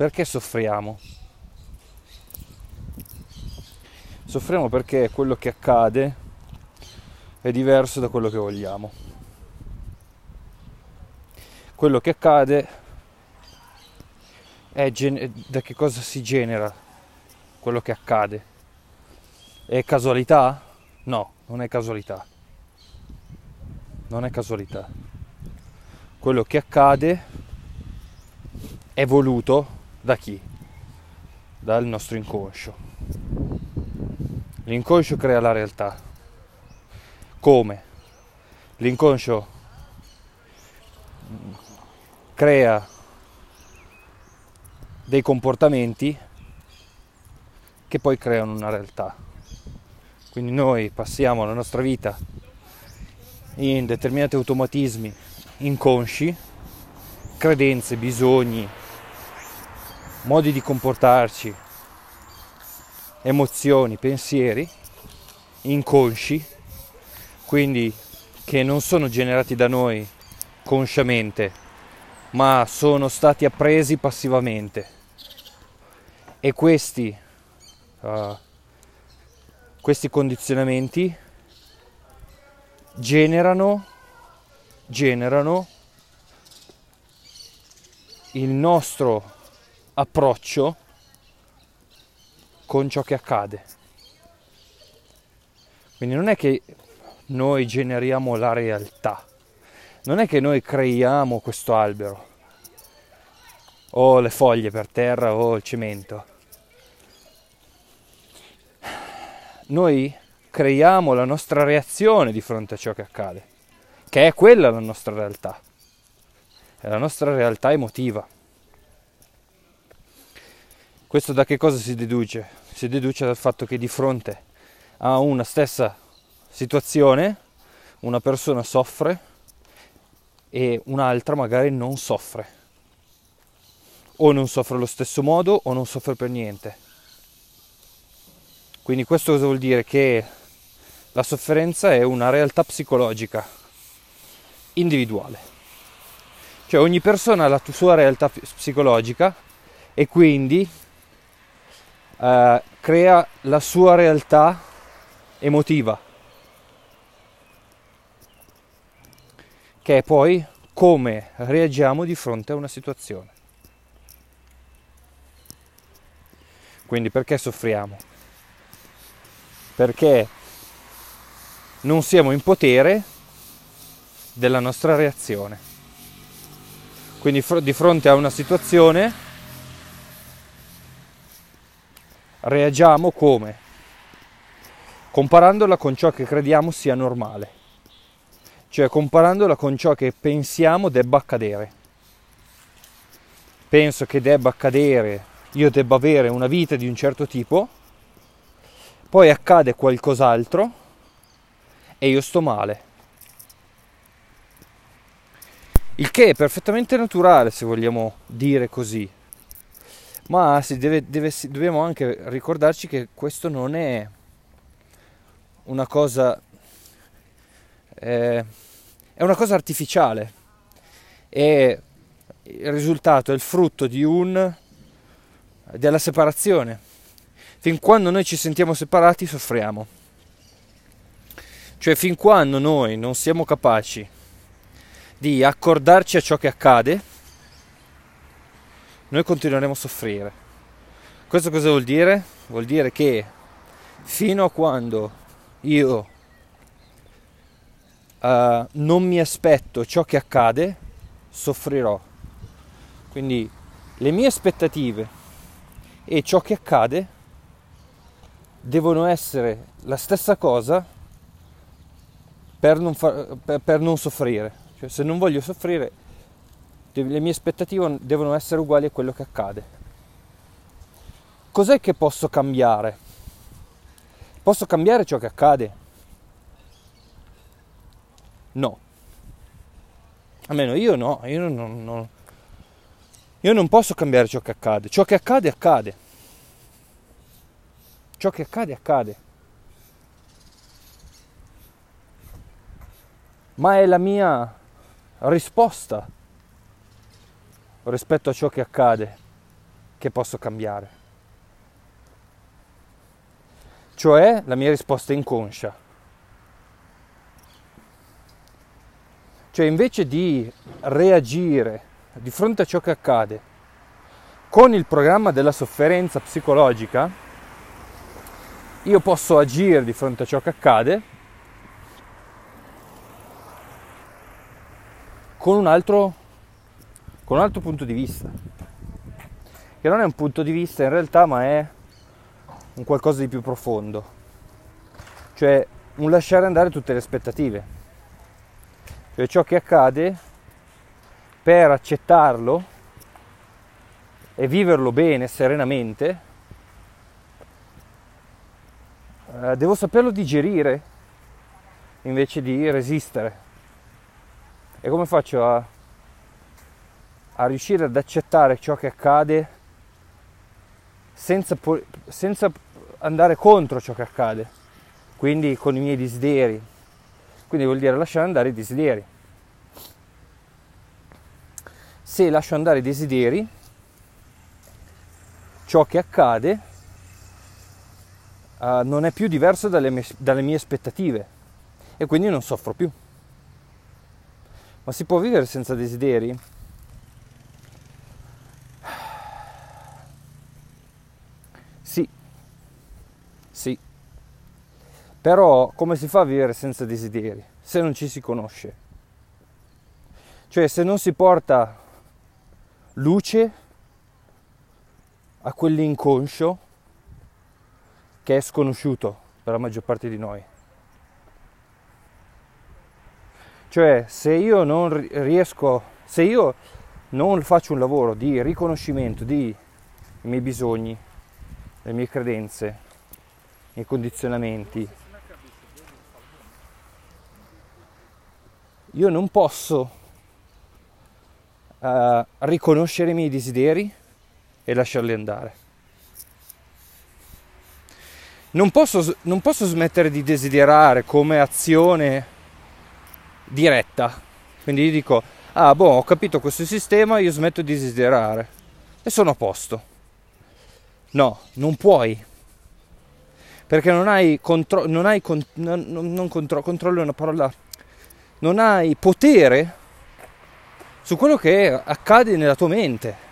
perché soffriamo? Soffriamo perché quello che accade è diverso da quello che vogliamo. Quello che accade è gen- da che cosa si genera quello che accade. È casualità? No, non è casualità. Non è casualità. Quello che accade è voluto da chi? Dal nostro inconscio. L'inconscio crea la realtà. Come? L'inconscio crea dei comportamenti che poi creano una realtà. Quindi noi passiamo la nostra vita in determinati automatismi inconsci, credenze, bisogni, modi di comportarci, emozioni, pensieri inconsci, quindi che non sono generati da noi consciamente, ma sono stati appresi passivamente. E questi, uh, questi condizionamenti generano, generano il nostro approccio con ciò che accade. Quindi non è che noi generiamo la realtà, non è che noi creiamo questo albero, o le foglie per terra o il cemento. Noi creiamo la nostra reazione di fronte a ciò che accade, che è quella la nostra realtà, è la nostra realtà emotiva. Questo da che cosa si deduce? Si deduce dal fatto che di fronte a una stessa situazione una persona soffre e un'altra magari non soffre. O non soffre allo stesso modo o non soffre per niente. Quindi questo cosa vuol dire? Che la sofferenza è una realtà psicologica individuale. Cioè ogni persona ha la sua realtà psicologica e quindi eh, crea la sua realtà emotiva, che è poi come reagiamo di fronte a una situazione. Quindi perché soffriamo? Perché non siamo in potere della nostra reazione. Quindi di fronte a una situazione reagiamo come? Comparandola con ciò che crediamo sia normale, cioè comparandola con ciò che pensiamo debba accadere. Penso che debba accadere, io debba avere una vita di un certo tipo, poi accade qualcos'altro e io sto male. Il che è perfettamente naturale se vogliamo dire così, ma deve, deve, dobbiamo anche ricordarci che questo non è una cosa eh, è una cosa artificiale. E il risultato è il frutto di un della separazione. Fin quando noi ci sentiamo separati soffriamo. Cioè fin quando noi non siamo capaci di accordarci a ciò che accade noi continueremo a soffrire. Questo cosa vuol dire? Vuol dire che fino a quando io uh, non mi aspetto ciò che accade, soffrirò. Quindi le mie aspettative e ciò che accade devono essere la stessa cosa per non, far, per, per non soffrire. Cioè, se non voglio soffrire, le mie aspettative devono essere uguali a quello che accade. Cos'è che posso cambiare? Posso cambiare ciò che accade? No. Almeno io no, io non, non, io non posso cambiare ciò che accade. Ciò che accade accade. Ciò che accade accade. Ma è la mia risposta rispetto a ciò che accade. che posso cambiare. Cioè la mia risposta inconscia. Cioè invece di reagire di fronte a ciò che accade con il programma della sofferenza psicologica, io posso agire di fronte a ciò che accade con un altro, con un altro punto di vista, che non è un punto di vista in realtà, ma è un qualcosa di più profondo, cioè un lasciare andare tutte le aspettative, cioè ciò che accade per accettarlo e viverlo bene, serenamente, eh, devo saperlo digerire invece di resistere. E come faccio a, a riuscire ad accettare ciò che accade senza, senza andare contro ciò che accade? Quindi con i miei desideri. Quindi vuol dire lasciare andare i desideri. Se lascio andare i desideri, ciò che accade uh, non è più diverso dalle mie, dalle mie aspettative e quindi non soffro più. Ma si può vivere senza desideri? Sì, sì. Però come si fa a vivere senza desideri se non ci si conosce? Cioè se non si porta luce a quell'inconscio che è sconosciuto per la maggior parte di noi. Cioè, se io non riesco, se io non faccio un lavoro di riconoscimento dei miei bisogni, le mie credenze, miei condizionamenti, io non posso uh, riconoscere i miei desideri e lasciarli andare. Non posso, non posso smettere di desiderare come azione diretta. Quindi io dico, ah boh, ho capito questo sistema, io smetto di desiderare e sono a posto. No, non puoi. Perché non hai controllo, non hai con, non, non contro, controllo una parola, non hai potere su quello che accade nella tua mente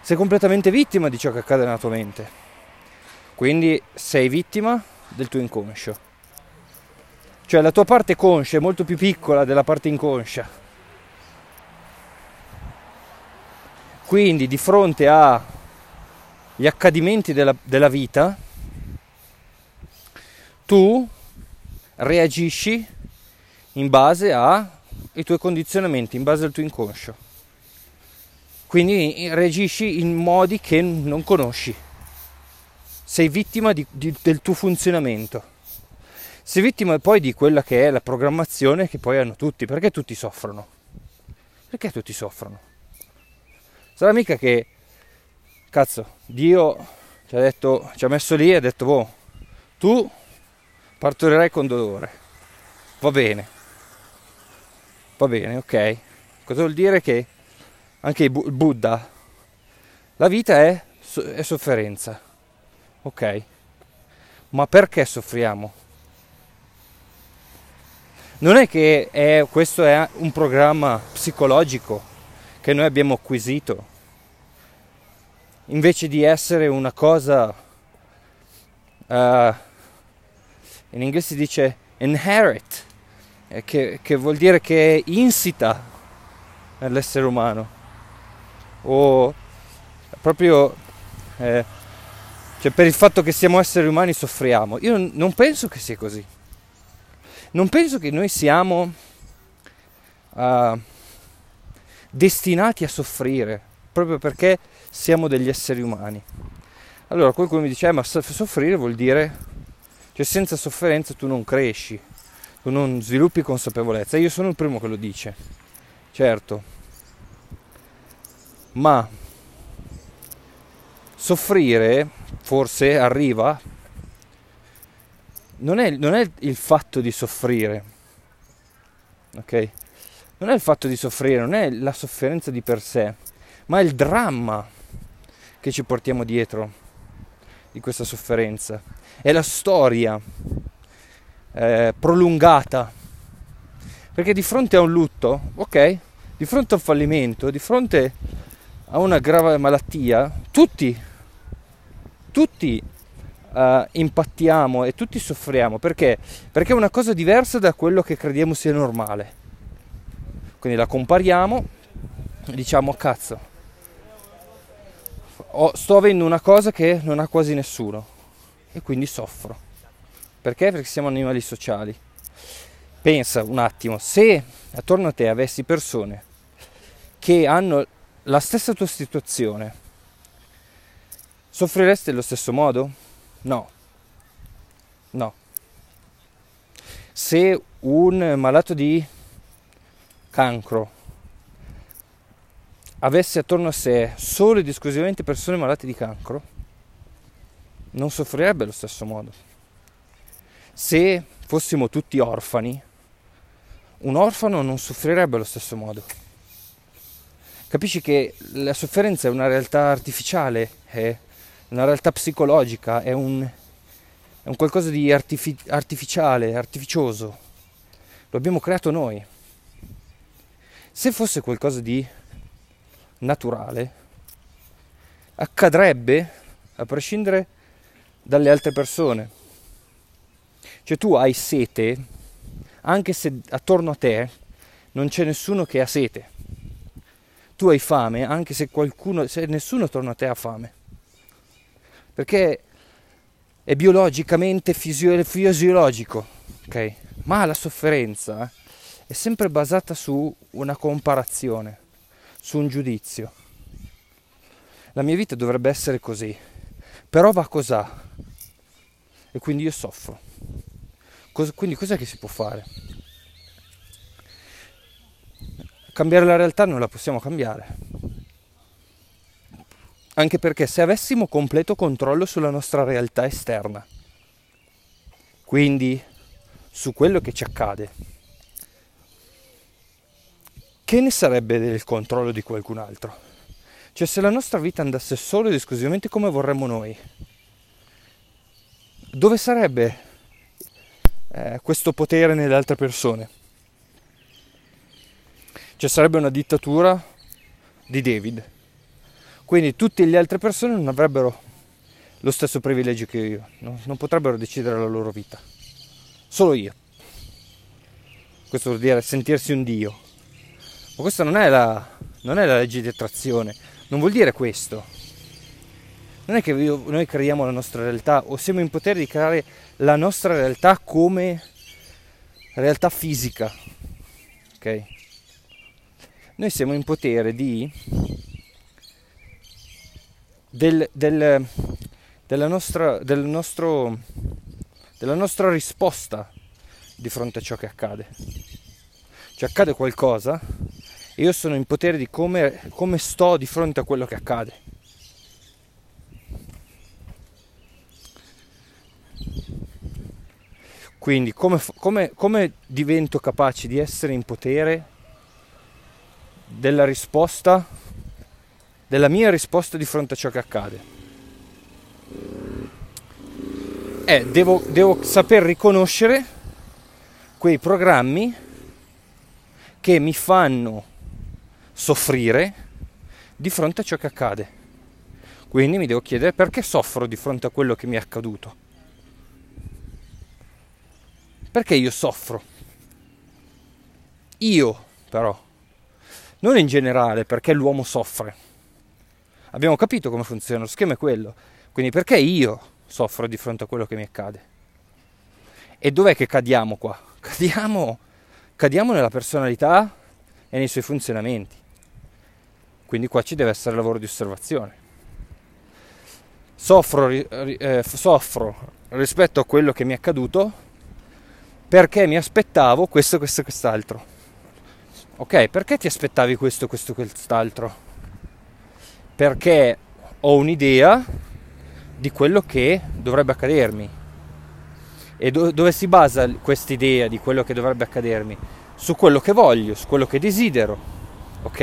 sei completamente vittima di ciò che accade nella tua mente. Quindi sei vittima del tuo inconscio. Cioè la tua parte conscia è molto più piccola della parte inconscia. Quindi di fronte agli accadimenti della, della vita, tu reagisci in base ai tuoi condizionamenti, in base al tuo inconscio. Quindi reagisci in modi che non conosci. Sei vittima di, di, del tuo funzionamento. Sei vittima poi di quella che è la programmazione che poi hanno tutti. Perché tutti soffrono? Perché tutti soffrono? Sarà mica che, cazzo, Dio ci ha, detto, ci ha messo lì e ha detto, boh, tu partorirai con dolore. Va bene. Va bene, ok. Cosa vuol dire che anche il Buddha, la vita è, è sofferenza, ok? Ma perché soffriamo? Non è che è, questo è un programma psicologico che noi abbiamo acquisito, invece di essere una cosa, uh, in inglese si dice inherit, eh, che, che vuol dire che è insita nell'essere umano o proprio eh, cioè per il fatto che siamo esseri umani soffriamo. Io non penso che sia così. Non penso che noi siamo uh, destinati a soffrire proprio perché siamo degli esseri umani. Allora qualcuno mi dice, eh, ma soffrire vuol dire, cioè senza sofferenza tu non cresci, tu non sviluppi consapevolezza. Io sono il primo che lo dice, certo, ma soffrire forse arriva non è, non è, il fatto di soffrire ok? Non è il fatto di soffrire non è la sofferenza di per sé ma è il dramma che ci portiamo dietro di questa sofferenza, è la storia eh, prolungata. Perché di fronte a un lutto, ok, di fronte a un fallimento, di fronte a una grave malattia, tutti, tutti uh, impattiamo e tutti soffriamo. Perché? Perché è una cosa diversa da quello che crediamo sia normale. Quindi la compariamo e diciamo cazzo, sto avendo una cosa che non ha quasi nessuno e quindi soffro. Perché? Perché siamo animali sociali. Pensa un attimo, se attorno a te avessi persone che hanno la stessa tua situazione, soffriresti allo stesso modo? No. No. Se un malato di cancro avesse attorno a sé solo ed esclusivamente persone malate di cancro, non soffrirebbe allo stesso modo. Se fossimo tutti orfani, un orfano non soffrirebbe allo stesso modo. Capisci che la sofferenza è una realtà artificiale, è una realtà psicologica, è un, è un qualcosa di artifi- artificiale, artificioso. Lo abbiamo creato noi. Se fosse qualcosa di naturale, accadrebbe a prescindere dalle altre persone. Cioè tu hai sete, anche se attorno a te non c'è nessuno che ha sete. Tu hai fame, anche se qualcuno, se nessuno attorno a te ha fame. Perché è biologicamente fisio- fisiologico, ok? Ma la sofferenza è sempre basata su una comparazione su un giudizio. La mia vita dovrebbe essere così, però va cos'ha e quindi io soffro. Cos- quindi cos'è che si può fare? Cambiare la realtà non la possiamo cambiare. Anche perché se avessimo completo controllo sulla nostra realtà esterna, quindi su quello che ci accade, che ne sarebbe del controllo di qualcun altro? Cioè se la nostra vita andasse solo ed esclusivamente come vorremmo noi, dove sarebbe eh, questo potere nelle altre persone? Cioè sarebbe una dittatura di David. Quindi tutte le altre persone non avrebbero lo stesso privilegio che io, no? non potrebbero decidere la loro vita. Solo io. Questo vuol dire sentirsi un dio. Ma questa non è la, non è la legge di attrazione, non vuol dire questo. Non è che noi creiamo la nostra realtà o siamo in potere di creare la nostra realtà come realtà fisica. Ok? Noi siamo in potere di del, del, della, nostra, del nostro, della nostra risposta di fronte a ciò che accade. Cioè accade qualcosa e io sono in potere di come, come sto di fronte a quello che accade. Quindi come, come, come, divento capace di essere in potere della risposta, della mia risposta di fronte a ciò che accade? Eh, devo, devo saper riconoscere quei programmi che mi fanno soffrire di fronte a ciò che accade. Quindi mi devo chiedere perché soffro di fronte a quello che mi è accaduto. Perché io soffro? Io però, non in generale perché l'uomo soffre. Abbiamo capito come funziona, lo schema è quello. Quindi perché io soffro di fronte a quello che mi accade? E dov'è che cadiamo qua? Cadiamo, cadiamo nella personalità e nei suoi funzionamenti. Quindi qua ci deve essere lavoro di osservazione. Soffro, eh, soffro rispetto a quello che mi è accaduto perché mi aspettavo questo, questo quest'altro. Ok, perché ti aspettavi questo, questo quest'altro? Perché ho un'idea di quello che dovrebbe accadermi. E do- dove si basa questa idea di quello che dovrebbe accadermi? Su quello che voglio, su quello che desidero. Ok?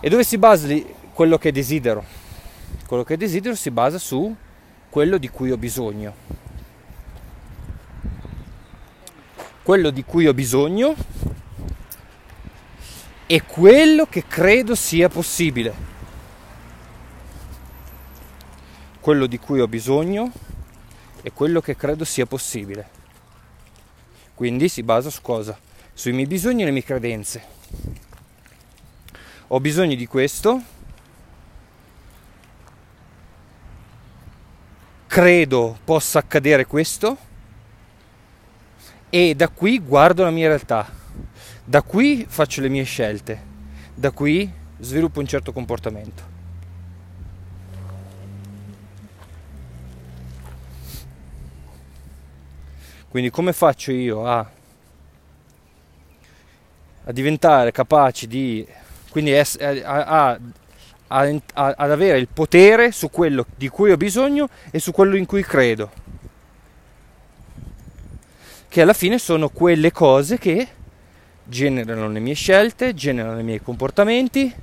E dove si basa quello che desidero. Quello che desidero si basa su quello di cui ho bisogno. Quello di cui ho bisogno è quello che credo sia possibile. Quello di cui ho bisogno è quello che credo sia possibile. Quindi si basa su cosa? Sui miei bisogni e le mie credenze. Ho bisogno di questo, credo possa accadere questo e da qui guardo la mia realtà, da qui faccio le mie scelte, da qui sviluppo un certo comportamento. Quindi come faccio io a, a diventare capace di, quindi a, a, ad avere il potere su quello di cui ho bisogno e su quello in cui credo? Che alla fine sono quelle cose che generano le mie scelte, generano i miei comportamenti,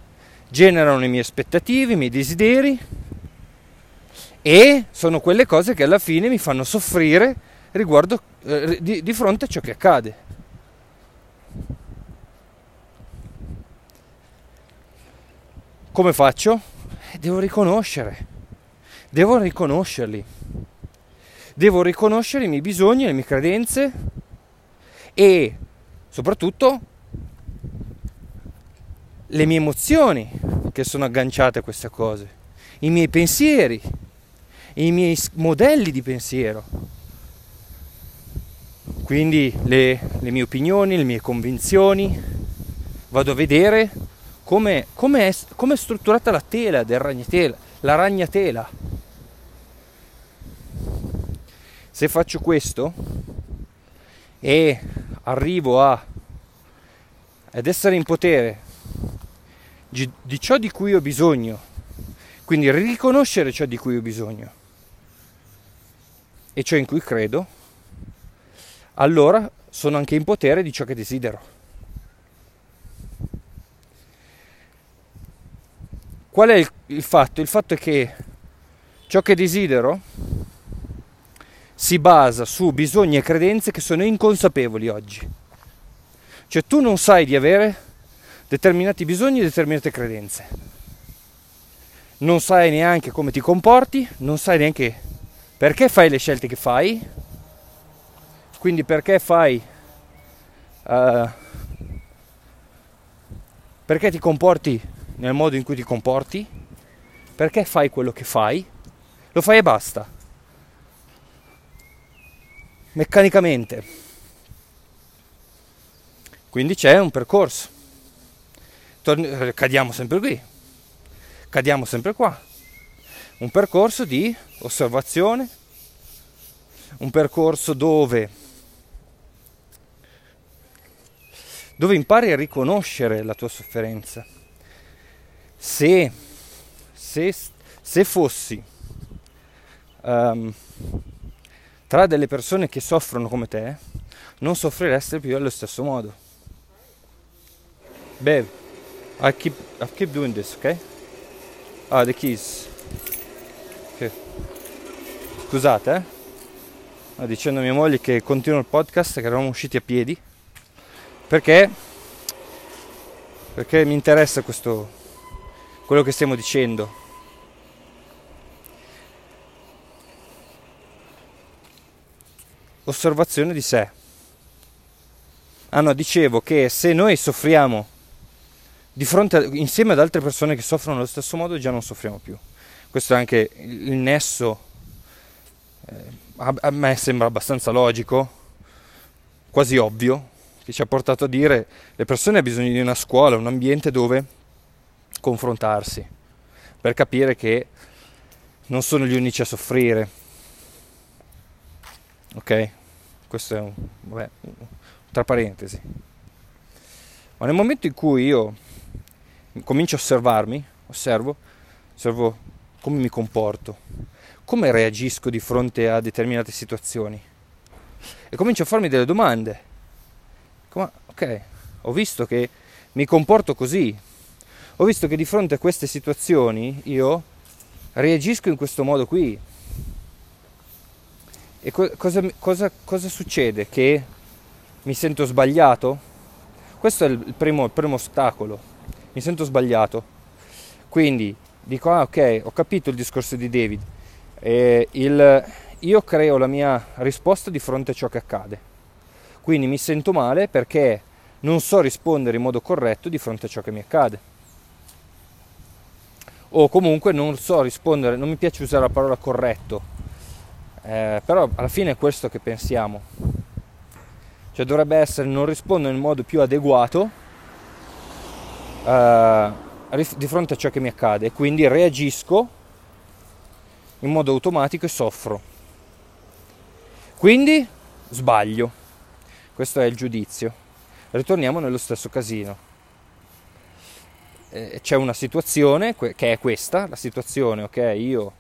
generano le mie aspettative, i miei desideri e sono quelle cose che alla fine mi fanno soffrire riguardo eh, di, di fronte a ciò che accade. Come faccio? Devo riconoscere, devo riconoscerli, devo riconoscere i miei bisogni, le mie credenze e soprattutto le mie emozioni che sono agganciate a queste cose, i miei pensieri, i miei modelli di pensiero. Quindi le, le mie opinioni, le mie convinzioni, vado a vedere come, come, è, come è strutturata la tela del ragnatela, la ragnatela. Se faccio questo e arrivo a, ad essere in potere di, ciò di cui ho bisogno, quindi riconoscere ciò di cui ho bisogno e ciò in cui credo, allora sono anche in potere di ciò che desidero. Qual è il, il, fatto? Il fatto è che ciò che desidero si basa su bisogni e credenze che sono inconsapevoli oggi. Cioè tu non sai di avere determinati bisogni e determinate credenze. Non sai neanche come ti comporti, non sai neanche perché fai le scelte che fai, quindi perché fai... Uh, perché ti comporti nel modo in cui ti comporti? Perché fai quello che fai? Lo fai e basta. Meccanicamente. Quindi c'è un percorso. Torni- cadiamo sempre qui. Cadiamo sempre qua. Un percorso di osservazione, un percorso dove dove impari a riconoscere la tua sofferenza. Se, se, se fossi um, tra delle persone che soffrono come te, non soffriresti più allo stesso modo. Babe, I keep, I keep doing this, ok? Ah, the keys. Okay. Scusate, eh? Ah, dicendo a mia moglie che continuo il podcast, che eravamo usciti a piedi perché? Perché mi interessa questo, quello che stiamo dicendo. Osservazione di sé. Ah no, dicevo che se noi soffriamo a, insieme ad altre persone che soffrono allo stesso modo, già non soffriamo più. Questo è anche il nesso. Eh, a me sembra abbastanza logico, quasi ovvio, che ci ha portato a dire le persone hanno bisogno di una scuola, un ambiente dove confrontarsi, per capire che non sono gli unici a soffrire. Ok? Questo è un, vabbè, tra parentesi. Ma nel momento in cui io comincio a osservarmi, osservo, osservo come mi comporto, come reagisco di fronte a determinate situazioni e comincio a farmi delle domande ma ok, ho visto che mi comporto così, ho visto che di fronte a queste situazioni io reagisco in questo modo qui. E co- cosa, cosa, cosa, succede? Che mi sento sbagliato? Questo è il primo, il primo ostacolo. Mi sento sbagliato. Quindi dico, ah ok, ho capito il discorso di David. Eh, il, io creo la mia risposta di fronte a ciò che accade. Quindi mi sento male perché non so rispondere in modo corretto di fronte a ciò che mi accade. O comunque non so rispondere, non mi piace usare la parola corretto, eh, però alla fine è questo che pensiamo. Cioè dovrebbe essere non rispondo in modo più adeguato eh, di fronte a ciò che mi accade quindi reagisco in modo automatico e soffro. Quindi sbaglio. Questo è il giudizio. Ritorniamo nello stesso casino. Eh, c'è una situazione che è questa, la situazione, ok, io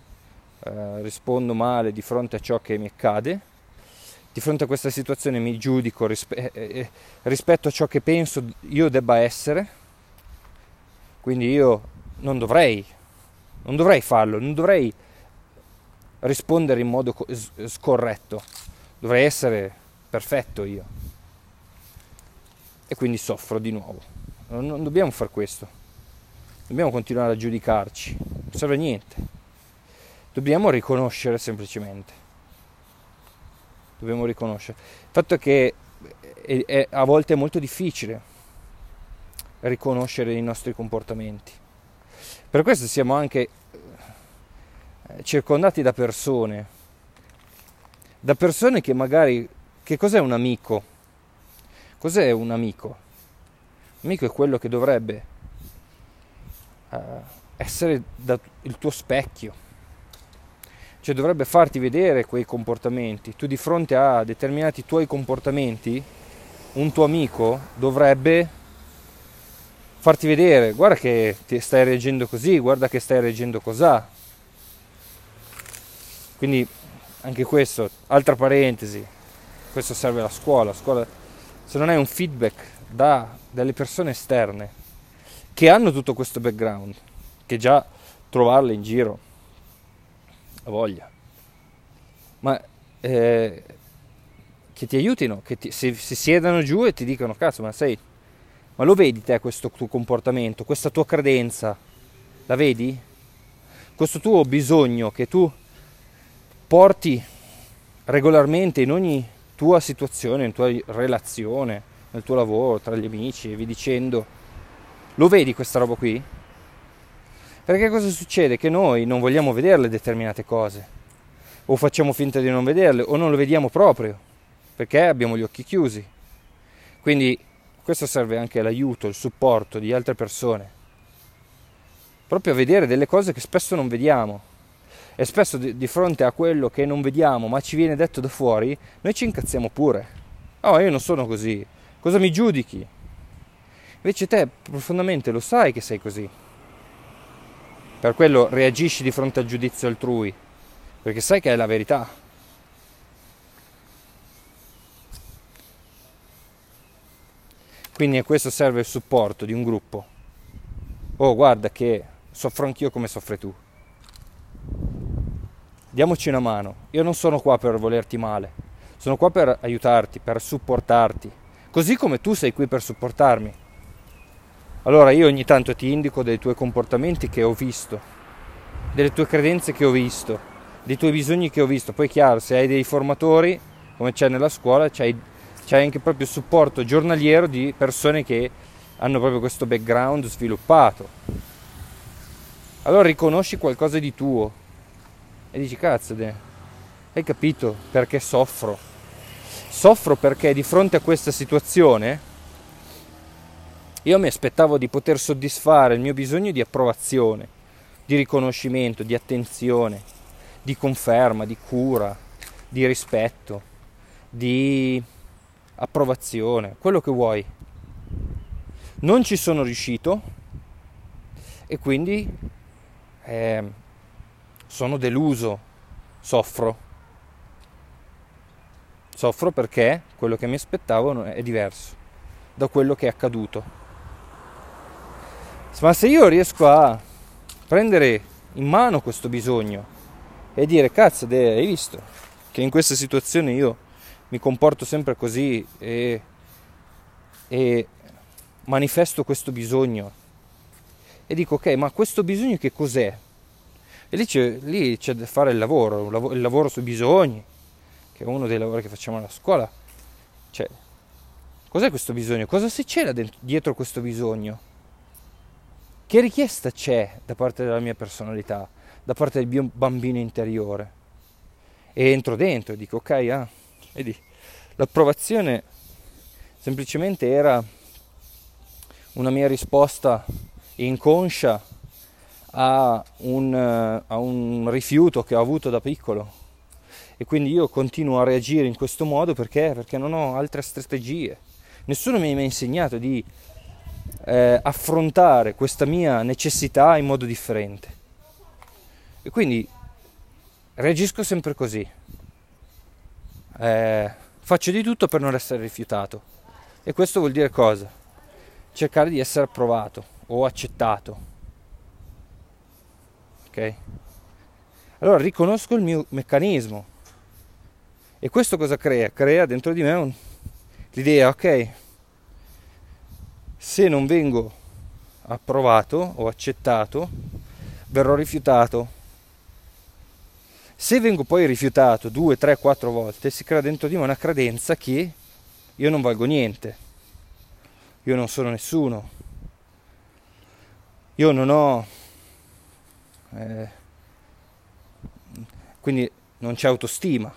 eh, rispondo male di fronte a ciò che mi accade, di fronte a questa situazione mi giudico rispe- eh, eh rispetto a ciò che penso io debba essere, quindi io non dovrei, non dovrei farlo, non dovrei rispondere in modo scorretto, dovrei essere perfetto io e quindi soffro di nuovo. Non, non dobbiamo fare questo. Dobbiamo continuare a giudicarci. Non serve a niente. Dobbiamo riconoscere semplicemente. Dobbiamo riconoscere. Il fatto è che è, è, a volte è molto difficile riconoscere i nostri comportamenti. Per questo siamo anche eh, circondati da persone, da persone che magari... Che cos'è un amico? Cos'è un amico? Un amico è quello che dovrebbe uh, essere il tuo specchio, cioè dovrebbe farti vedere quei comportamenti. Tu di fronte a determinati tuoi comportamenti, un tuo amico dovrebbe farti vedere, guarda che ti stai reagendo così, guarda che stai reagendo cos'ha. Quindi anche questo, altra parentesi, questo serve alla scuola, la scuola se non hai un feedback da delle persone esterne che hanno tutto questo background, che già trovarle in giro a voglia, ma eh, che ti aiutino, che ti, si, si siedano giù e ti dicano cazzo, ma sei, ma lo vedi te questo tuo comportamento, questa tua credenza, la vedi? Questo tuo bisogno che tu porti regolarmente in ogni tua situazione, in tua relazione, nel tuo lavoro, tra gli amici e vi dicendo. Lo vedi questa roba qui? Perché cosa succede? Che noi non vogliamo vederle determinate cose, o facciamo finta di non vederle, o non le vediamo proprio, perché abbiamo gli occhi chiusi. Quindi questo serve anche l'aiuto, il supporto di altre persone, proprio a vedere delle cose che spesso non vediamo e spesso di, di, fronte a quello che non vediamo ma ci viene detto da fuori, noi ci incazziamo pure. Oh, io non sono così. Cosa mi giudichi? Invece te profondamente lo sai che sei così. Per quello reagisci di fronte al giudizio altrui, perché sai che è la verità. Quindi a questo serve il supporto di un gruppo. Oh, guarda che soffro anch'io come soffri tu diamoci una mano. Io non sono qua per volerti male, sono qua per aiutarti, per supportarti, così come tu sei qui per supportarmi. Allora io ogni tanto ti indico dei tuoi comportamenti che ho visto, delle tue credenze che ho visto, dei tuoi bisogni che ho visto. Poi chiaro, se hai dei formatori, come c'è nella scuola, c'hai, c'hai anche proprio supporto giornaliero di persone che hanno proprio questo background sviluppato. Allora riconosci qualcosa di tuo, e dici cazzo, hai capito perché soffro? Soffro perché di fronte a questa situazione io mi aspettavo di poter soddisfare il mio bisogno di approvazione, di riconoscimento, di attenzione, di conferma, di cura, di rispetto, di approvazione, quello che vuoi. Non ci sono riuscito e quindi eh, sono deluso, soffro. Soffro perché quello che mi aspettavo è diverso da quello che è accaduto. Ma se io riesco a prendere in mano questo bisogno e dire cazzo, hai visto che in questa situazione io mi comporto sempre così e, e manifesto questo bisogno e dico ok, ma questo bisogno che cos'è? E lì c'è, lì c'è da fare il lavoro, il lavoro sui bisogni, che è uno dei lavori che facciamo alla scuola. Cioè, cos'è questo bisogno? Cosa si c'era dentro, dietro questo bisogno? Che richiesta c'è da parte della mia personalità, da parte del mio bambino interiore? E entro dentro e dico ok, ah, vedi, l'approvazione semplicemente era una mia risposta inconscia a un, a un, rifiuto che ho avuto da piccolo e quindi io continuo a reagire in questo modo perché, perché non ho altre strategie. Nessuno mi ha insegnato di eh, affrontare questa mia necessità in modo differente. E quindi reagisco sempre così. Eh, faccio di tutto per non essere rifiutato. E questo vuol dire cosa? Cercare di essere approvato o accettato ok? Allora riconosco il mio meccanismo e questo cosa crea? Crea dentro di me un, l'idea, ok, se non vengo approvato o accettato, verrò rifiutato. Se vengo poi rifiutato due, tre, quattro volte, si crea dentro di me una credenza che io non valgo niente, io non sono nessuno, io non ho eh, quindi non c'è autostima.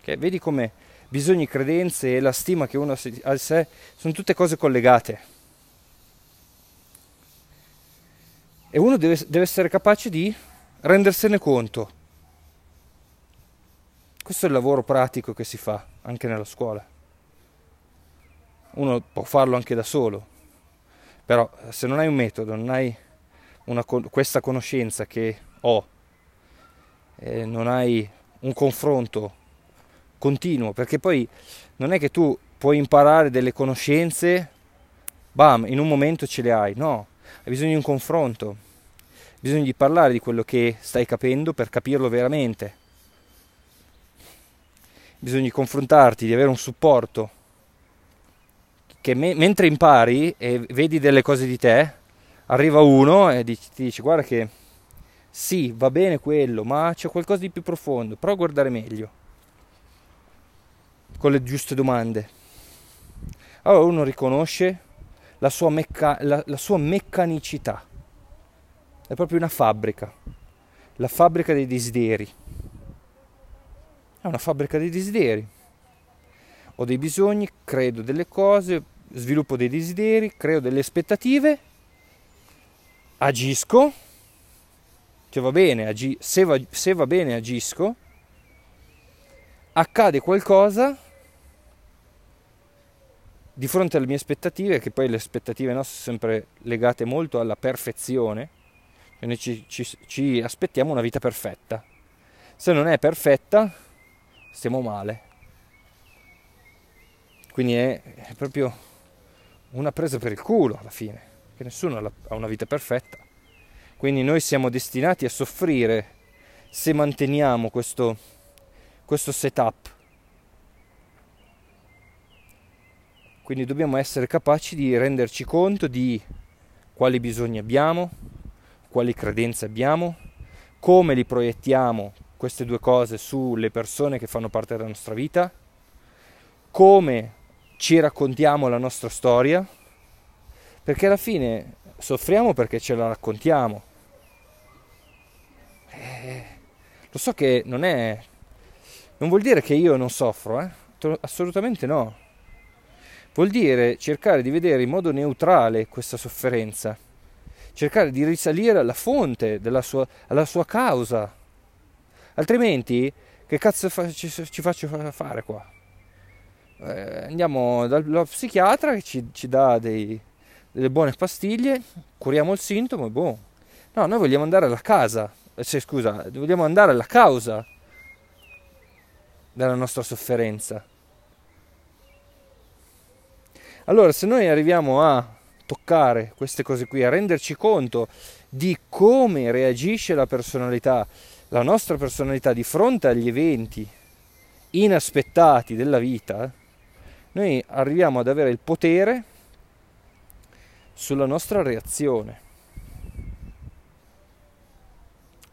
Okay? Vedi come bisogni, credenze e la stima che uno ha di sé sono tutte cose collegate. E uno deve, deve essere capace di rendersene conto. Questo è il lavoro pratico che si fa anche nella scuola. Uno può farlo anche da solo, però se non hai un metodo, non hai una, questa conoscenza che ho, eh, non hai un confronto continuo, perché poi non è che tu puoi imparare delle conoscenze, bam, in un momento ce le hai, no, hai bisogno di un confronto, hai bisogno di parlare di quello che stai capendo per capirlo veramente, hai bisogno di confrontarti, di avere un supporto, che me- mentre impari e vedi delle cose di te, arriva uno e ti dice guarda che sì, va bene quello, ma c'è qualcosa di più profondo, prova a guardare meglio, con le giuste domande. Allora uno riconosce la sua, mecca- la, la sua meccanicità, è proprio una fabbrica, la fabbrica dei desideri. È una fabbrica dei desideri. Ho dei bisogni, credo delle cose, sviluppo dei desideri, creo delle aspettative agisco, che va bene, agi, se, va, se va bene agisco, accade qualcosa di fronte alle mie aspettative, che poi le aspettative nostre sono sempre legate molto alla perfezione, noi ci, ci, ci, aspettiamo una vita perfetta. Se non è perfetta, stiamo male. Quindi è, è proprio una presa per il culo alla fine che nessuno ha una vita perfetta. Quindi noi siamo destinati a soffrire se manteniamo questo, questo setup. Quindi dobbiamo essere capaci di renderci conto di quali bisogni abbiamo, quali credenze abbiamo, come li proiettiamo queste due cose sulle persone che fanno parte della nostra vita, come ci raccontiamo la nostra storia perché alla fine soffriamo perché ce la raccontiamo. Eh, lo so che non è... non vuol dire che io non soffro, eh? assolutamente no. Vuol dire cercare di vedere in modo neutrale questa sofferenza, cercare di risalire alla fonte, sua, alla sua causa. Altrimenti, che cazzo fa, ci, ci, faccio fare qua? Eh, andiamo dallo psichiatra che ci, ci dà dei, delle buone pastiglie, curiamo il sintomo e boh. No, noi vogliamo andare alla casa, cioè, scusa, vogliamo andare alla causa della nostra sofferenza. Allora, se noi arriviamo a toccare queste cose qui, a renderci conto di come reagisce la personalità, la nostra personalità di fronte agli eventi inaspettati della vita, noi arriviamo ad avere il potere sulla nostra reazione.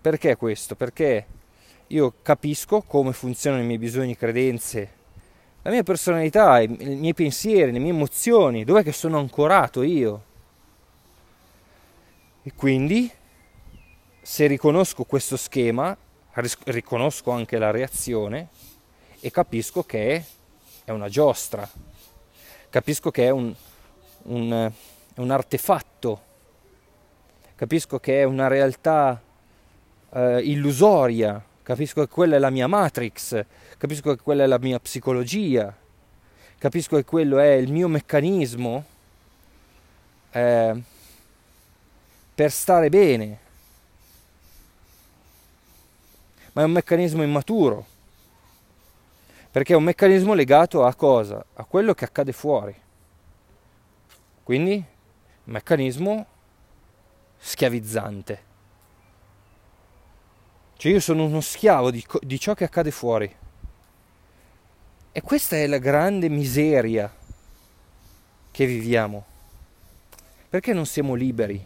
Perché questo? Perché io capisco come funzionano i miei bisogni, credenze, la mia personalità, i miei pensieri, le mie emozioni, dov'è che sono ancorato io? E quindi, se riconosco questo schema, riconosco anche la reazione e capisco che è una giostra, capisco che è un, un, un artefatto, capisco che è una realtà eh, illusoria, capisco che quella è la mia matrix, capisco che quella è la mia psicologia, capisco che quello è il mio meccanismo eh, per stare bene, ma è un meccanismo immaturo, perché è un meccanismo legato a cosa? A quello che accade fuori. Quindi un meccanismo schiavizzante. Cioè io sono uno schiavo di, di ciò che accade fuori. E questa è la grande miseria che viviamo. Perché non siamo liberi?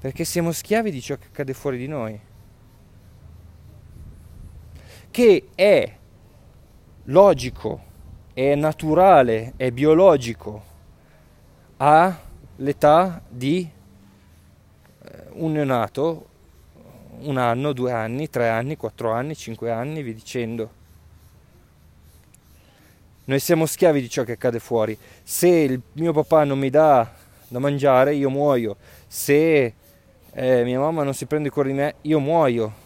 Perché siamo schiavi di ciò che accade fuori di noi. Che è logico, è naturale, è biologico all'età di eh, un neonato un anno, due anni, tre anni, quattro anni, cinque anni, vi dicendo. Noi siamo schiavi di ciò che accade fuori. Se il mio papà non mi dà da mangiare, io muoio. Se eh, mia mamma non si prende cura di me, io muoio.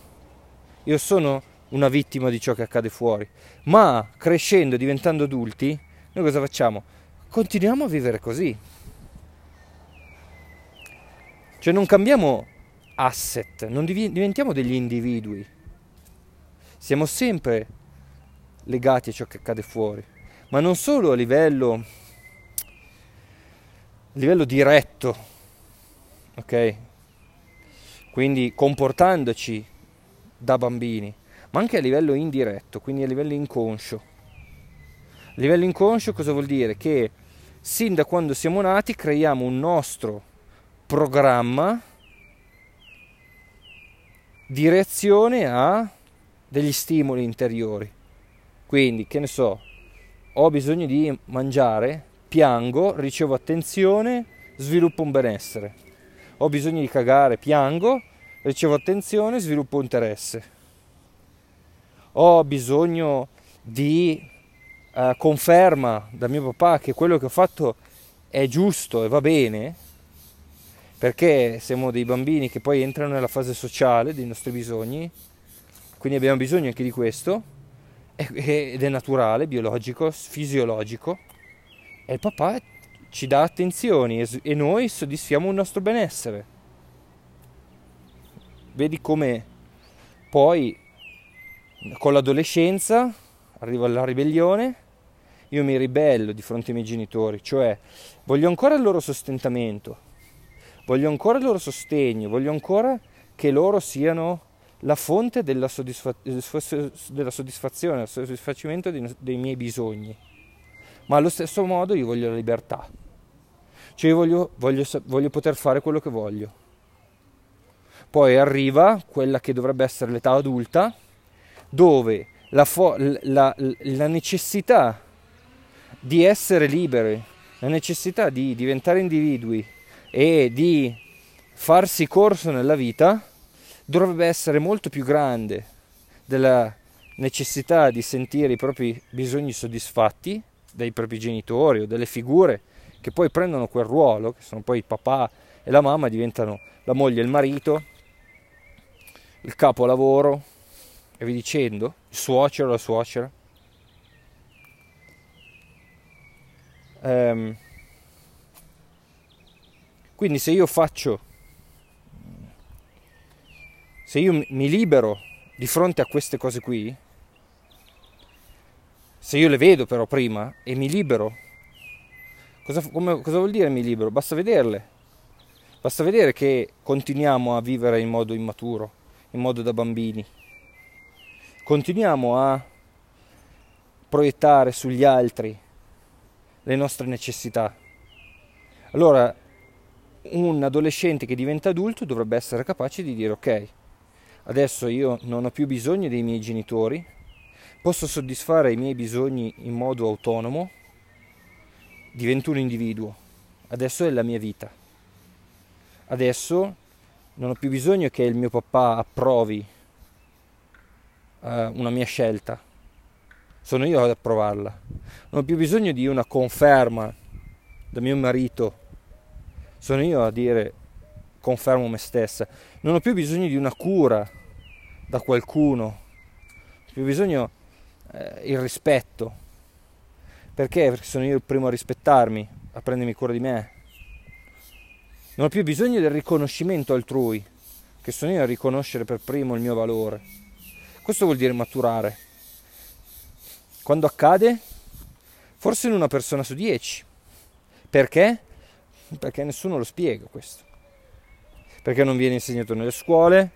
Io sono una vittima di ciò che accade fuori. Ma crescendo, diventando adulti, noi cosa facciamo? Continuiamo a vivere così. Cioè non cambiamo asset, non diventiamo degli individui. Siamo sempre legati a ciò che accade fuori, ma non solo a livello, a livello diretto, ok? Quindi comportandoci da bambini, ma anche a livello indiretto, quindi a livello inconscio. A livello inconscio cosa vuol dire? Che sin da quando siamo nati creiamo un nostro programma di reazione a degli stimoli interiori. Quindi, che ne so, ho bisogno di mangiare, piango, ricevo attenzione, sviluppo un benessere. Ho bisogno di cagare, piango, ricevo attenzione, sviluppo interesse. Ho bisogno di uh, conferma da mio papà che quello che ho fatto è giusto e va bene, perché siamo dei bambini che poi entrano nella fase sociale dei nostri bisogni, quindi abbiamo bisogno anche di questo, ed è naturale, biologico, fisiologico, e il papà ci dà attenzioni e noi soddisfiamo il nostro benessere. Vedi come poi con l'adolescenza arriva la ribellione, io mi ribello di fronte ai miei genitori, cioè voglio ancora il loro sostentamento, voglio ancora il loro sostegno, voglio ancora che loro siano la fonte della, soddisfa- della soddisfazione, del soddisfacimento dei, dei, miei bisogni. Ma allo stesso modo io voglio la libertà, cioè io voglio, voglio, voglio poter fare quello che voglio. Poi arriva quella che dovrebbe essere l'età adulta, dove la, fo- la, la necessità di essere liberi, la necessità di diventare individui e di farsi corso nella vita dovrebbe essere molto più grande della necessità di sentire i propri bisogni soddisfatti dai propri genitori o delle figure che poi prendono quel ruolo, che sono poi il papà e la mamma, diventano la moglie e il marito, il capo lavoro e vi dicendo, il suocero, la suocera. Um, quindi se io faccio, se io mi libero di fronte a queste cose qui, se io le vedo però prima e mi libero, Cosa, come, cosa vuol dire mi libero? Basta vederle. Basta vedere che continuiamo a vivere in modo immaturo, in modo da bambini. Continuiamo a proiettare sugli altri le nostre necessità. Allora, un adolescente che diventa adulto dovrebbe essere capace di dire ok, adesso io non ho più bisogno dei miei genitori, posso soddisfare i miei bisogni in modo autonomo, divento un individuo, adesso è la mia vita. Adesso non ho più bisogno che il mio papà approvi uh, una mia scelta, sono io ad approvarla. Non ho più bisogno di una conferma da mio marito sono io a dire confermo me stessa, non ho più bisogno di una cura da qualcuno, ho più bisogno eh, il rispetto. Perché? Perché sono io il primo a rispettarmi, a prendermi cura di me. Non ho più bisogno del riconoscimento altrui, che sono io a riconoscere per primo il mio valore. Questo vuol dire maturare. Quando accade? Forse in una persona su dieci. Perché? Perché nessuno lo spiega questo. Perché non viene insegnato nelle scuole,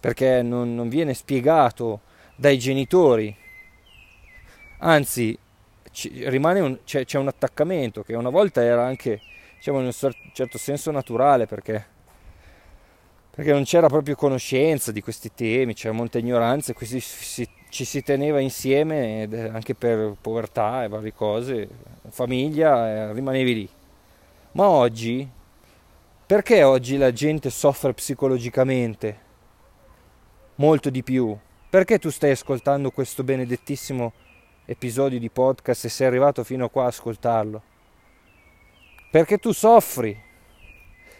perché non, non viene spiegato dai genitori. Anzi, un, c'è, c'è, un attaccamento che una volta era anche, diciamo, in un certo senso naturale perché, perché non c'era proprio conoscenza di questi temi, c'era molta ignoranza e quindi si, ci si teneva insieme anche per povertà e varie cose, famiglia, rimanevi lì. Ma oggi, perché oggi la gente soffre psicologicamente molto di più? Perché tu stai ascoltando questo benedettissimo episodio di podcast e sei arrivato fino a qua a ascoltarlo? Perché tu soffri.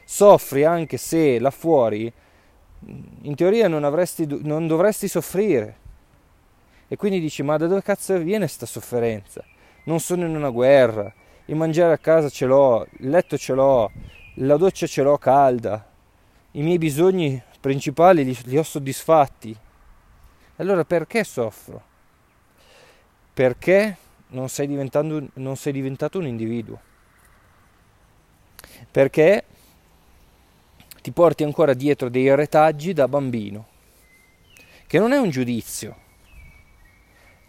Soffri anche se là fuori in teoria non, avresti, non dovresti soffrire. E quindi dici, ma da dove cazzo viene questa sofferenza? Non sono in una guerra, il mangiare a casa ce l'ho, il letto ce l'ho, la doccia ce l'ho calda, i miei bisogni principali li, li ho soddisfatti. Allora perché soffro? Perché non sei, non sei diventato un individuo. Perché ti porti ancora dietro dei retaggi da bambino, che non è un giudizio,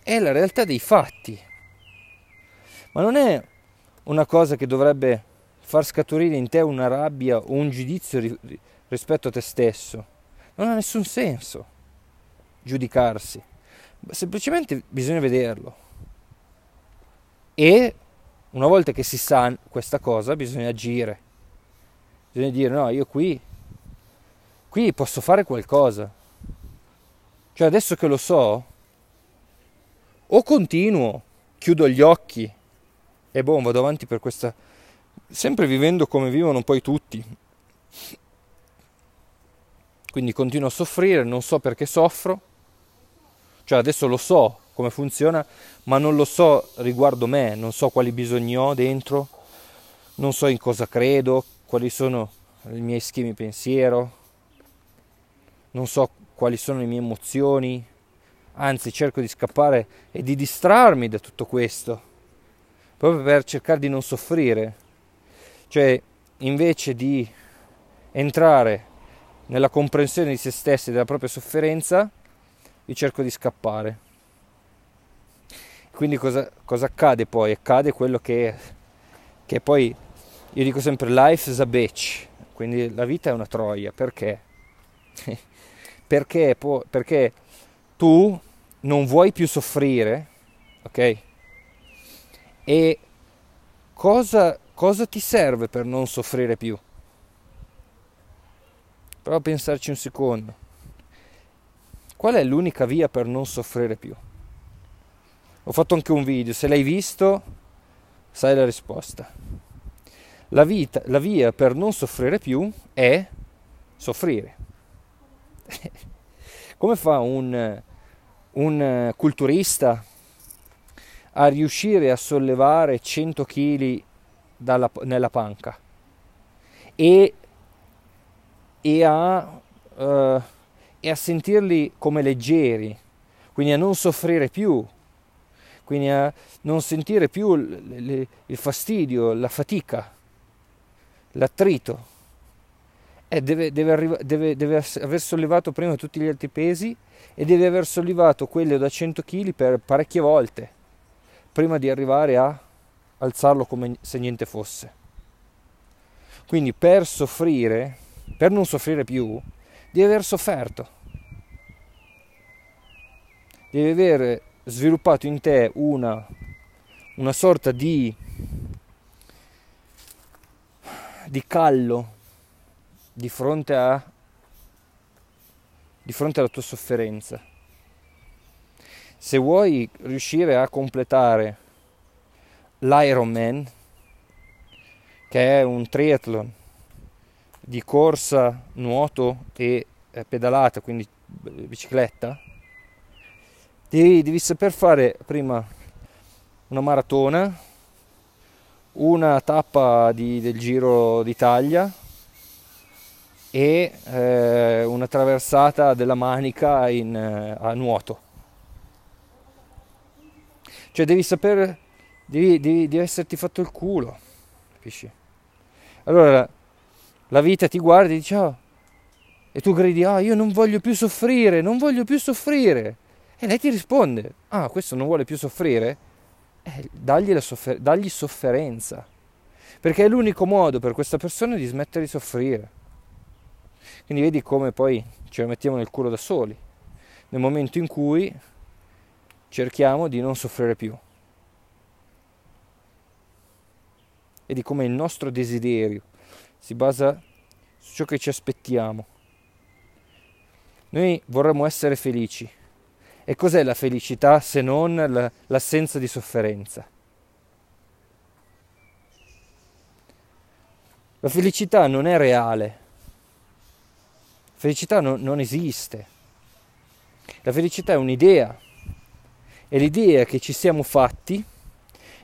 è la realtà dei fatti. Ma non è una cosa che dovrebbe far scaturire in te una rabbia o un giudizio ri- rispetto a te stesso. Non ha nessun senso giudicarsi, semplicemente bisogna vederlo. E una volta che si sa questa cosa, bisogna agire. Bisogna dire no, io qui, qui posso fare qualcosa. Cioè adesso che lo so, o continuo, chiudo gli occhi e boh, vado avanti per questa... sempre vivendo come vivono poi tutti. Quindi continuo a soffrire, non so perché soffro, cioè adesso lo so come funziona, ma non lo so riguardo me, non so quali bisogni ho dentro, non so in cosa credo, quali sono i miei schemi pensiero, non so quali sono le mie emozioni, anzi cerco di scappare e di distrarmi da tutto questo proprio per cercare di non soffrire. Cioè, invece di entrare nella comprensione di se stessi e della propria sofferenza, io cerco di scappare. Quindi cosa, cosa accade poi? Accade quello che, che poi, io dico sempre, life is a bitch, quindi la vita è una troia, perché? perché, perché tu non vuoi più soffrire, ok? E cosa, cosa ti serve per non soffrire più? Prova a pensarci un secondo. Qual è l'unica via per non soffrire più? Ho fatto anche un video, se l'hai visto sai la risposta. La, vita, la via per non soffrire più è soffrire. Come fa un, un culturista a riuscire a sollevare 100 kg dalla, nella panca e, e, a, uh, e a sentirli come leggeri, quindi a non soffrire più. quindi a non sentire più il, il fastidio, la fatica, l'attrito. E deve, deve, arriva, deve, deve, aver sollevato prima tutti gli altri pesi e deve aver sollevato quello da 100 kg per parecchie volte prima di arrivare a alzarlo come se niente fosse. Quindi per soffrire, per non soffrire più, devi aver sofferto. Devi aver sviluppato in te una, una sorta di, di callo di fronte, a, di fronte alla tua sofferenza. Se vuoi riuscire a completare l'Ironman, che è un triathlon di corsa, nuoto e eh, pedalata, quindi bicicletta, devi, devi saper fare prima una maratona, una tappa di, del Giro d'Italia e eh, una traversata della Manica in, eh, a nuoto. Cioè devi sapere, devi, devi, devi esserti fatto il culo, capisci? Allora la vita ti guarda e dice oh, e tu gridi ah io non voglio più soffrire, non voglio più soffrire e lei ti risponde, ah, questo non vuole più soffrire? Eh, dagli, soffer- dagli sofferenza, perché è l'unico modo per questa persona di smettere di soffrire. Quindi vedi come poi ce la mettiamo nel culo da soli, nel momento in cui cerchiamo di non soffrire più. E di come il nostro desiderio si basa su ciò che ci aspettiamo. Noi vorremmo essere felici, e cos'è la felicità se non l'assenza di sofferenza? La felicità non è reale, la felicità non, non esiste, la felicità è un'idea, è l'idea che ci siamo fatti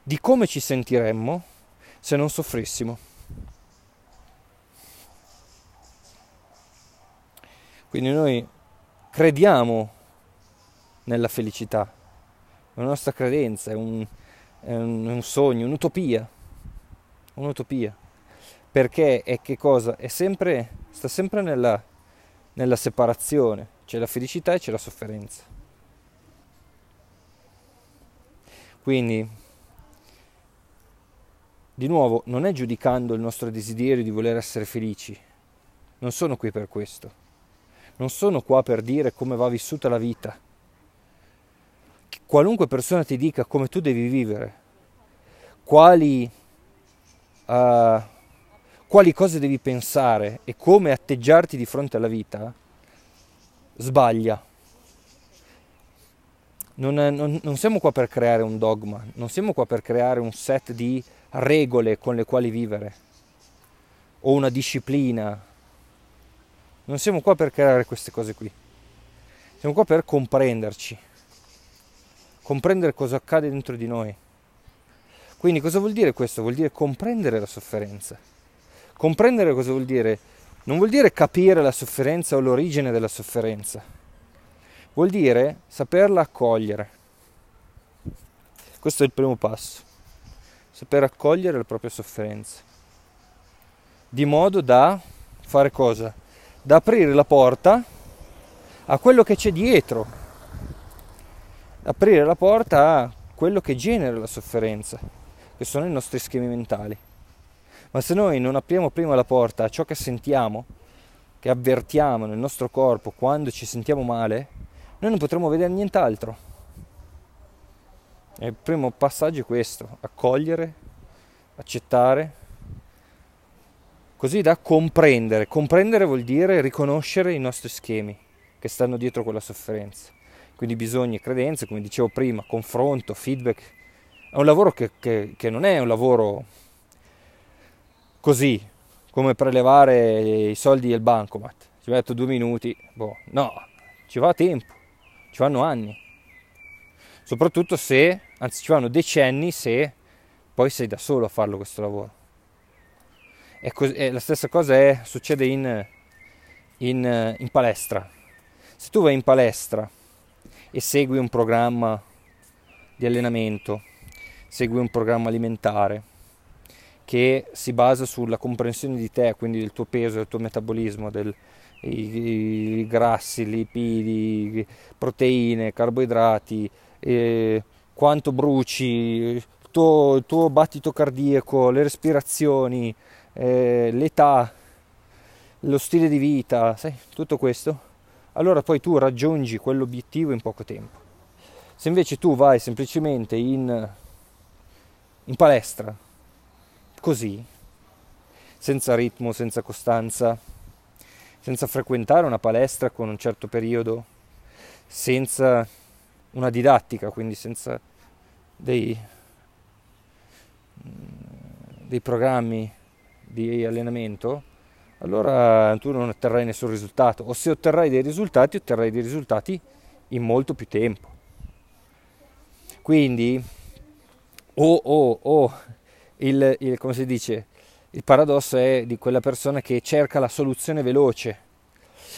di come ci sentiremmo se non soffrissimo. Quindi noi crediamo nella felicità. Una nostra credenza, è un, è un, è un sogno, un'utopia. Un'utopia. Perché è che cosa? È sempre, sta sempre nella, nella separazione. C'è la felicità e c'è la sofferenza. Quindi, di nuovo, non è giudicando il nostro desiderio di voler essere felici. Non sono qui per questo. Non sono qua per dire come va vissuta la vita qualunque persona ti dica come tu devi vivere, quali, uh, quali cose devi pensare e come atteggiarti di fronte alla vita, sbaglia. Non, non, non, siamo qua per creare un dogma, non siamo qua per creare un set di regole con le quali vivere o una disciplina. Non siamo qua per creare queste cose qui. Siamo qua per comprenderci comprendere cosa accade dentro di noi. Quindi cosa vuol dire questo? Vuol dire comprendere la sofferenza. Comprendere cosa vuol dire? Non vuol dire capire la sofferenza o l'origine della sofferenza. Vuol dire saperla accogliere. Questo è il primo passo. Saper accogliere la propria sofferenza. Di modo da fare cosa? Da aprire la porta a quello che c'è dietro aprire la porta a quello che genera la sofferenza, che sono i nostri schemi mentali. Ma se noi non apriamo prima la porta a ciò che sentiamo, che avvertiamo nel nostro corpo quando ci sentiamo male, noi non potremo vedere nient'altro. E il primo passaggio è questo, accogliere, accettare, così da comprendere. Comprendere vuol dire riconoscere i nostri schemi che stanno dietro quella sofferenza quindi bisogni credenze, come dicevo prima, confronto, feedback. È un lavoro che, che, che non è un lavoro così, come prelevare i soldi del bancomat. Ci metto due minuti, boh, no, ci va tempo, ci vanno anni. Soprattutto se, anzi ci vanno decenni se poi sei da solo a farlo questo lavoro. E, cos- e la stessa cosa è, succede in, in, in palestra. Se tu vai in palestra e segui un programma di allenamento, segui un programma alimentare che si basa sulla comprensione di te, quindi del tuo peso, del tuo metabolismo, dei grassi, lipidi, proteine, carboidrati, eh, quanto bruci, il tuo, tuo, battito cardiaco, le respirazioni, eh, l'età, lo stile di vita, sai, tutto questo, allora poi tu raggiungi quell'obiettivo in poco tempo. Se invece tu vai semplicemente in, in palestra, così, senza ritmo, senza costanza, senza frequentare una palestra con un certo periodo, senza una didattica, quindi senza dei, dei programmi di allenamento, allora tu non otterrai nessun risultato, o se otterrai dei risultati, otterrai dei risultati in molto più tempo. Quindi, o, o, o il, il, come si dice, il paradosso è di quella persona che cerca la soluzione veloce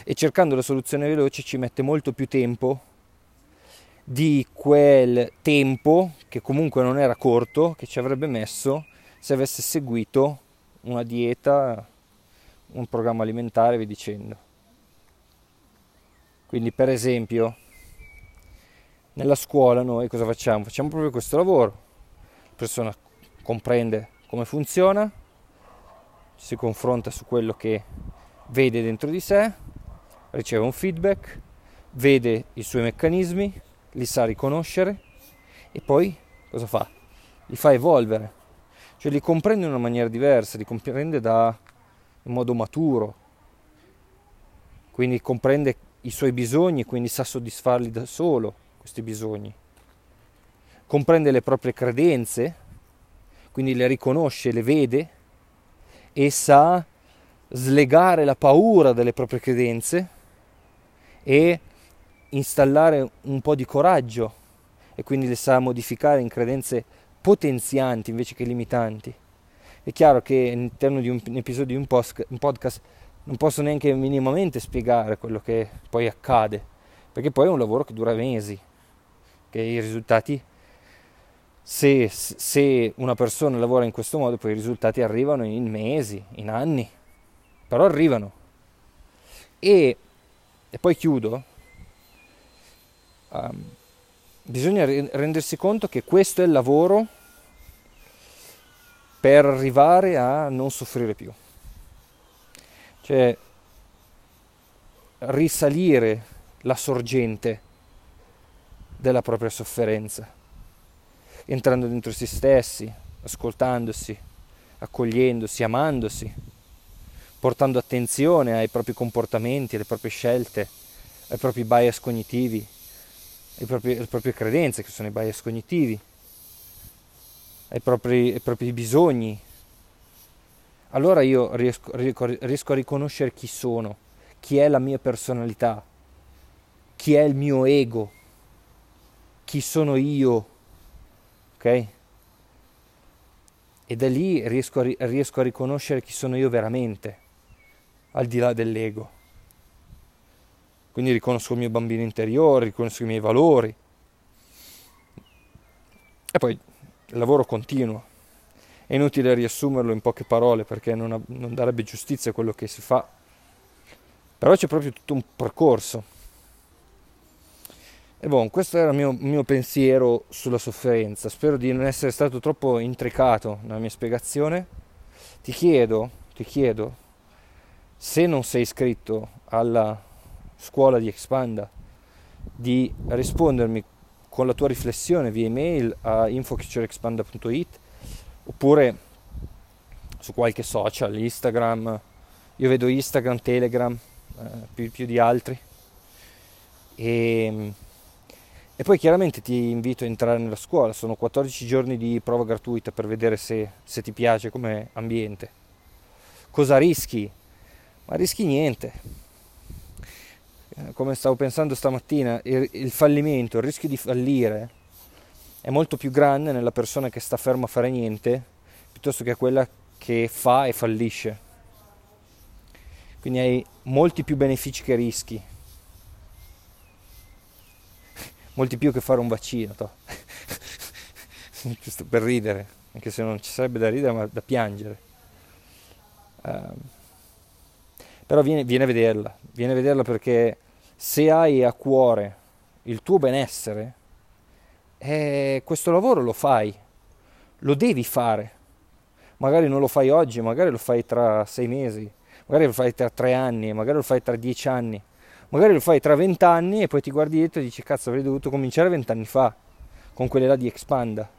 e cercando la soluzione veloce ci mette molto più tempo di quel tempo che comunque non era corto che ci avrebbe messo se avesse seguito una dieta, un programma alimentare, vi dicendo. Quindi per esempio nella scuola noi cosa facciamo? Facciamo proprio questo lavoro. La persona comprende come funziona, si confronta su quello che vede dentro di sé, riceve un feedback, vede i suoi meccanismi, li sa riconoscere e poi cosa fa? Li fa evolvere, cioè li comprende in una maniera diversa, li comprende da, in modo maturo, quindi comprende i suoi bisogni, quindi sa soddisfarli da solo questi bisogni, comprende le proprie credenze, quindi le riconosce, le vede e sa slegare la paura delle proprie credenze e installare un po' di coraggio e quindi le sa modificare in credenze potenzianti invece che limitanti. È chiaro che all'interno di un, un episodio di un, podcast non posso neanche minimamente spiegare quello che poi accade, perché poi è un lavoro che dura mesi, che i risultati, se, se una persona lavora in questo modo, poi i risultati arrivano in mesi, in anni, però arrivano. E, e poi chiudo um, bisogna rendersi conto che questo è il lavoro per arrivare a non soffrire più. Cioè risalire la sorgente della propria sofferenza, entrando dentro se stessi, ascoltandosi, accogliendosi, amandosi, portando attenzione ai propri comportamenti, alle proprie scelte, ai propri bias cognitivi, le proprie, le proprie credenze, che sono i bias cognitivi, ai propri, ai propri bisogni, allora io riesco, riesco a riconoscere chi sono, chi è la mia personalità, chi è il mio ego, chi sono io, ok? E da lì riesco a, riesco a riconoscere chi sono io veramente, al di là dell'ego. Quindi riconosco il mio bambino interiore, riconosco i miei valori. E poi il lavoro continuo. È inutile riassumerlo in poche parole perché non, non darebbe giustizia a quello che si fa. Però c'è proprio tutto un percorso. E bon, questo era il mio, mio, pensiero sulla sofferenza. Spero di non essere stato troppo intricato nella mia spiegazione. Ti chiedo, ti chiedo, se non sei iscritto alla scuola di Expanda di rispondermi con la tua riflessione via email a info.expanda.it oppure su qualche social, Instagram, io vedo Instagram, Telegram eh, più, più, di altri e, e, poi chiaramente ti invito a entrare nella scuola, sono 14 giorni di prova gratuita per vedere se, se ti piace come ambiente. Cosa rischi? Ma rischi niente eh, come stavo pensando stamattina, il, il fallimento, il rischio di fallire è molto più grande nella persona che sta ferma a fare niente piuttosto che quella che fa e fallisce. Quindi hai molti più benefici che rischi. Molti più che fare un vaccino. To. giusto per ridere, anche se non ci sarebbe da ridere, ma da piangere. Uh, però vieni, vieni a vederla, vieni a vederla perché se hai a cuore il tuo benessere, eh, questo lavoro lo fai, lo devi fare. Magari non lo fai oggi, magari lo fai tra sei mesi, magari lo fai tra tre anni, magari lo fai tra dieci anni, magari lo fai tra vent'anni e poi ti guardi dietro e dici cazzo avrei dovuto cominciare vent'anni fa con quelle là di Expanda.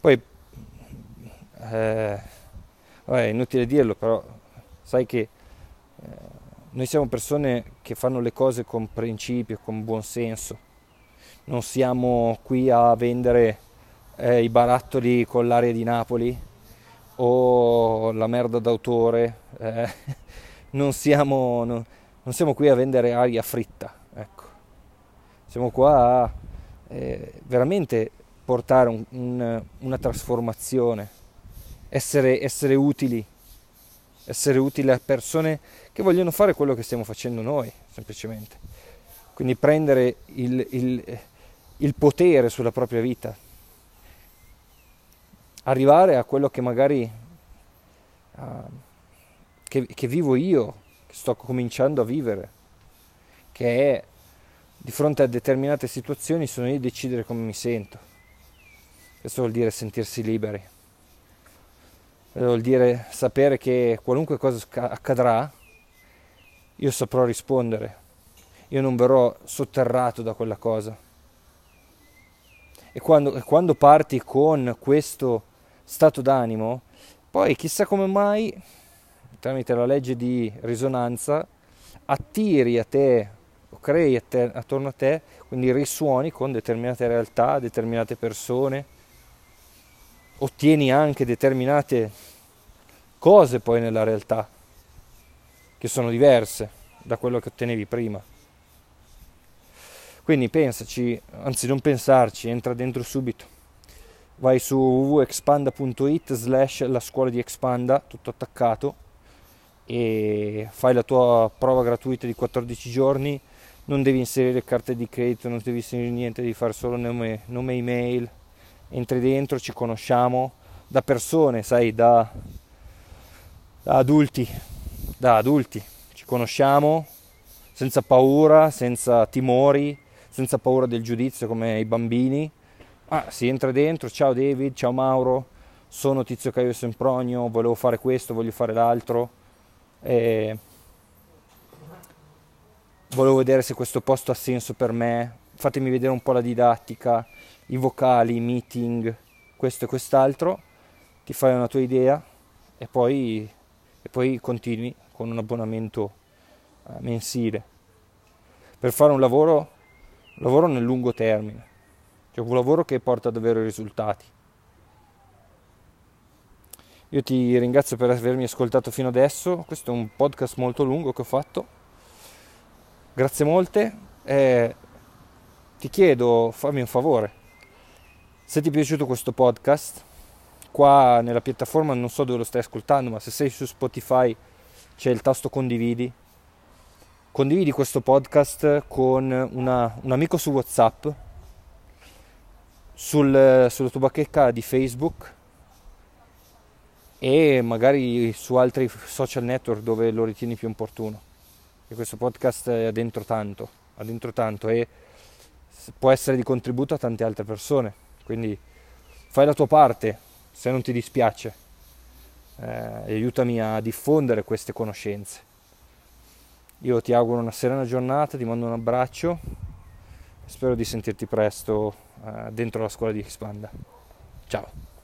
Poi, eh, vabbè, è inutile dirlo, però sai che eh, noi siamo persone che fanno le cose con principio, con buon senso. Non siamo qui a vendere eh, i barattoli con l'aria di Napoli o la merda d'autore. Eh, non, siamo, no, non, siamo, qui a vendere aria fritta. Ecco. Siamo qua a eh, veramente portare un, un, una trasformazione, essere, essere utili essere utili a persone che vogliono fare quello che stiamo facendo noi, semplicemente. Quindi prendere il, il, il potere sulla propria vita, arrivare a quello che magari uh, che, che vivo io, che sto cominciando a vivere, che è di fronte a determinate situazioni sono io a decidere come mi sento. Questo vuol dire sentirsi liberi vuol dire sapere che qualunque cosa accadrà, io saprò rispondere, io non verrò sotterrato da quella cosa. E quando, e quando parti con questo stato d'animo, poi chissà come mai, tramite la legge di risonanza, attiri a te o crei a te, attorno a te, quindi risuoni con determinate realtà, determinate persone, ottieni anche determinate cose poi nella realtà che sono diverse da quello che ottenevi prima. Quindi pensaci, anzi non pensarci, entra dentro subito. Vai su www.expanda.it slash la scuola di Expanda, tutto attaccato, e fai la tua prova gratuita di 14 giorni. Non devi inserire carte di credito, non devi inserire niente, devi fare solo nome, nome email. Entri dentro, ci conosciamo da persone, sai, da da adulti, da adulti, ci conosciamo senza paura, senza timori, senza paura del giudizio come i bambini. Ah, si entra dentro, ciao David, ciao Mauro, sono Tizio Caio Sempronio, volevo fare questo, voglio fare l'altro. E volevo vedere se questo posto ha senso per me. Fatemi vedere un po' la didattica, i vocali, i meeting, questo e quest'altro. Ti fai una tua idea e poi e poi continui con un abbonamento eh, mensile per fare un lavoro, un lavoro nel lungo termine, cioè un lavoro che porta davvero risultati. Io ti ringrazio per avermi ascoltato fino adesso, questo è un podcast molto lungo che ho fatto, grazie molte, eh, ti chiedo, fammi un favore, se ti è piaciuto questo podcast, qua nella piattaforma non so dove lo stai ascoltando, ma se sei su Spotify c'è il tasto condividi. Condividi questo podcast con una, un amico su WhatsApp, sul, sulla tua bacheca di Facebook e magari su altri social network dove lo ritieni più opportuno. E questo podcast è dentro tanto, ha dentro tanto e può essere di contributo a tante altre persone. Quindi fai la tua parte, se non ti dispiace, eh, aiutami a diffondere queste conoscenze. Io ti auguro una serena giornata, ti mando un abbraccio, spero di sentirti presto dentro la scuola di Expanda. Ciao!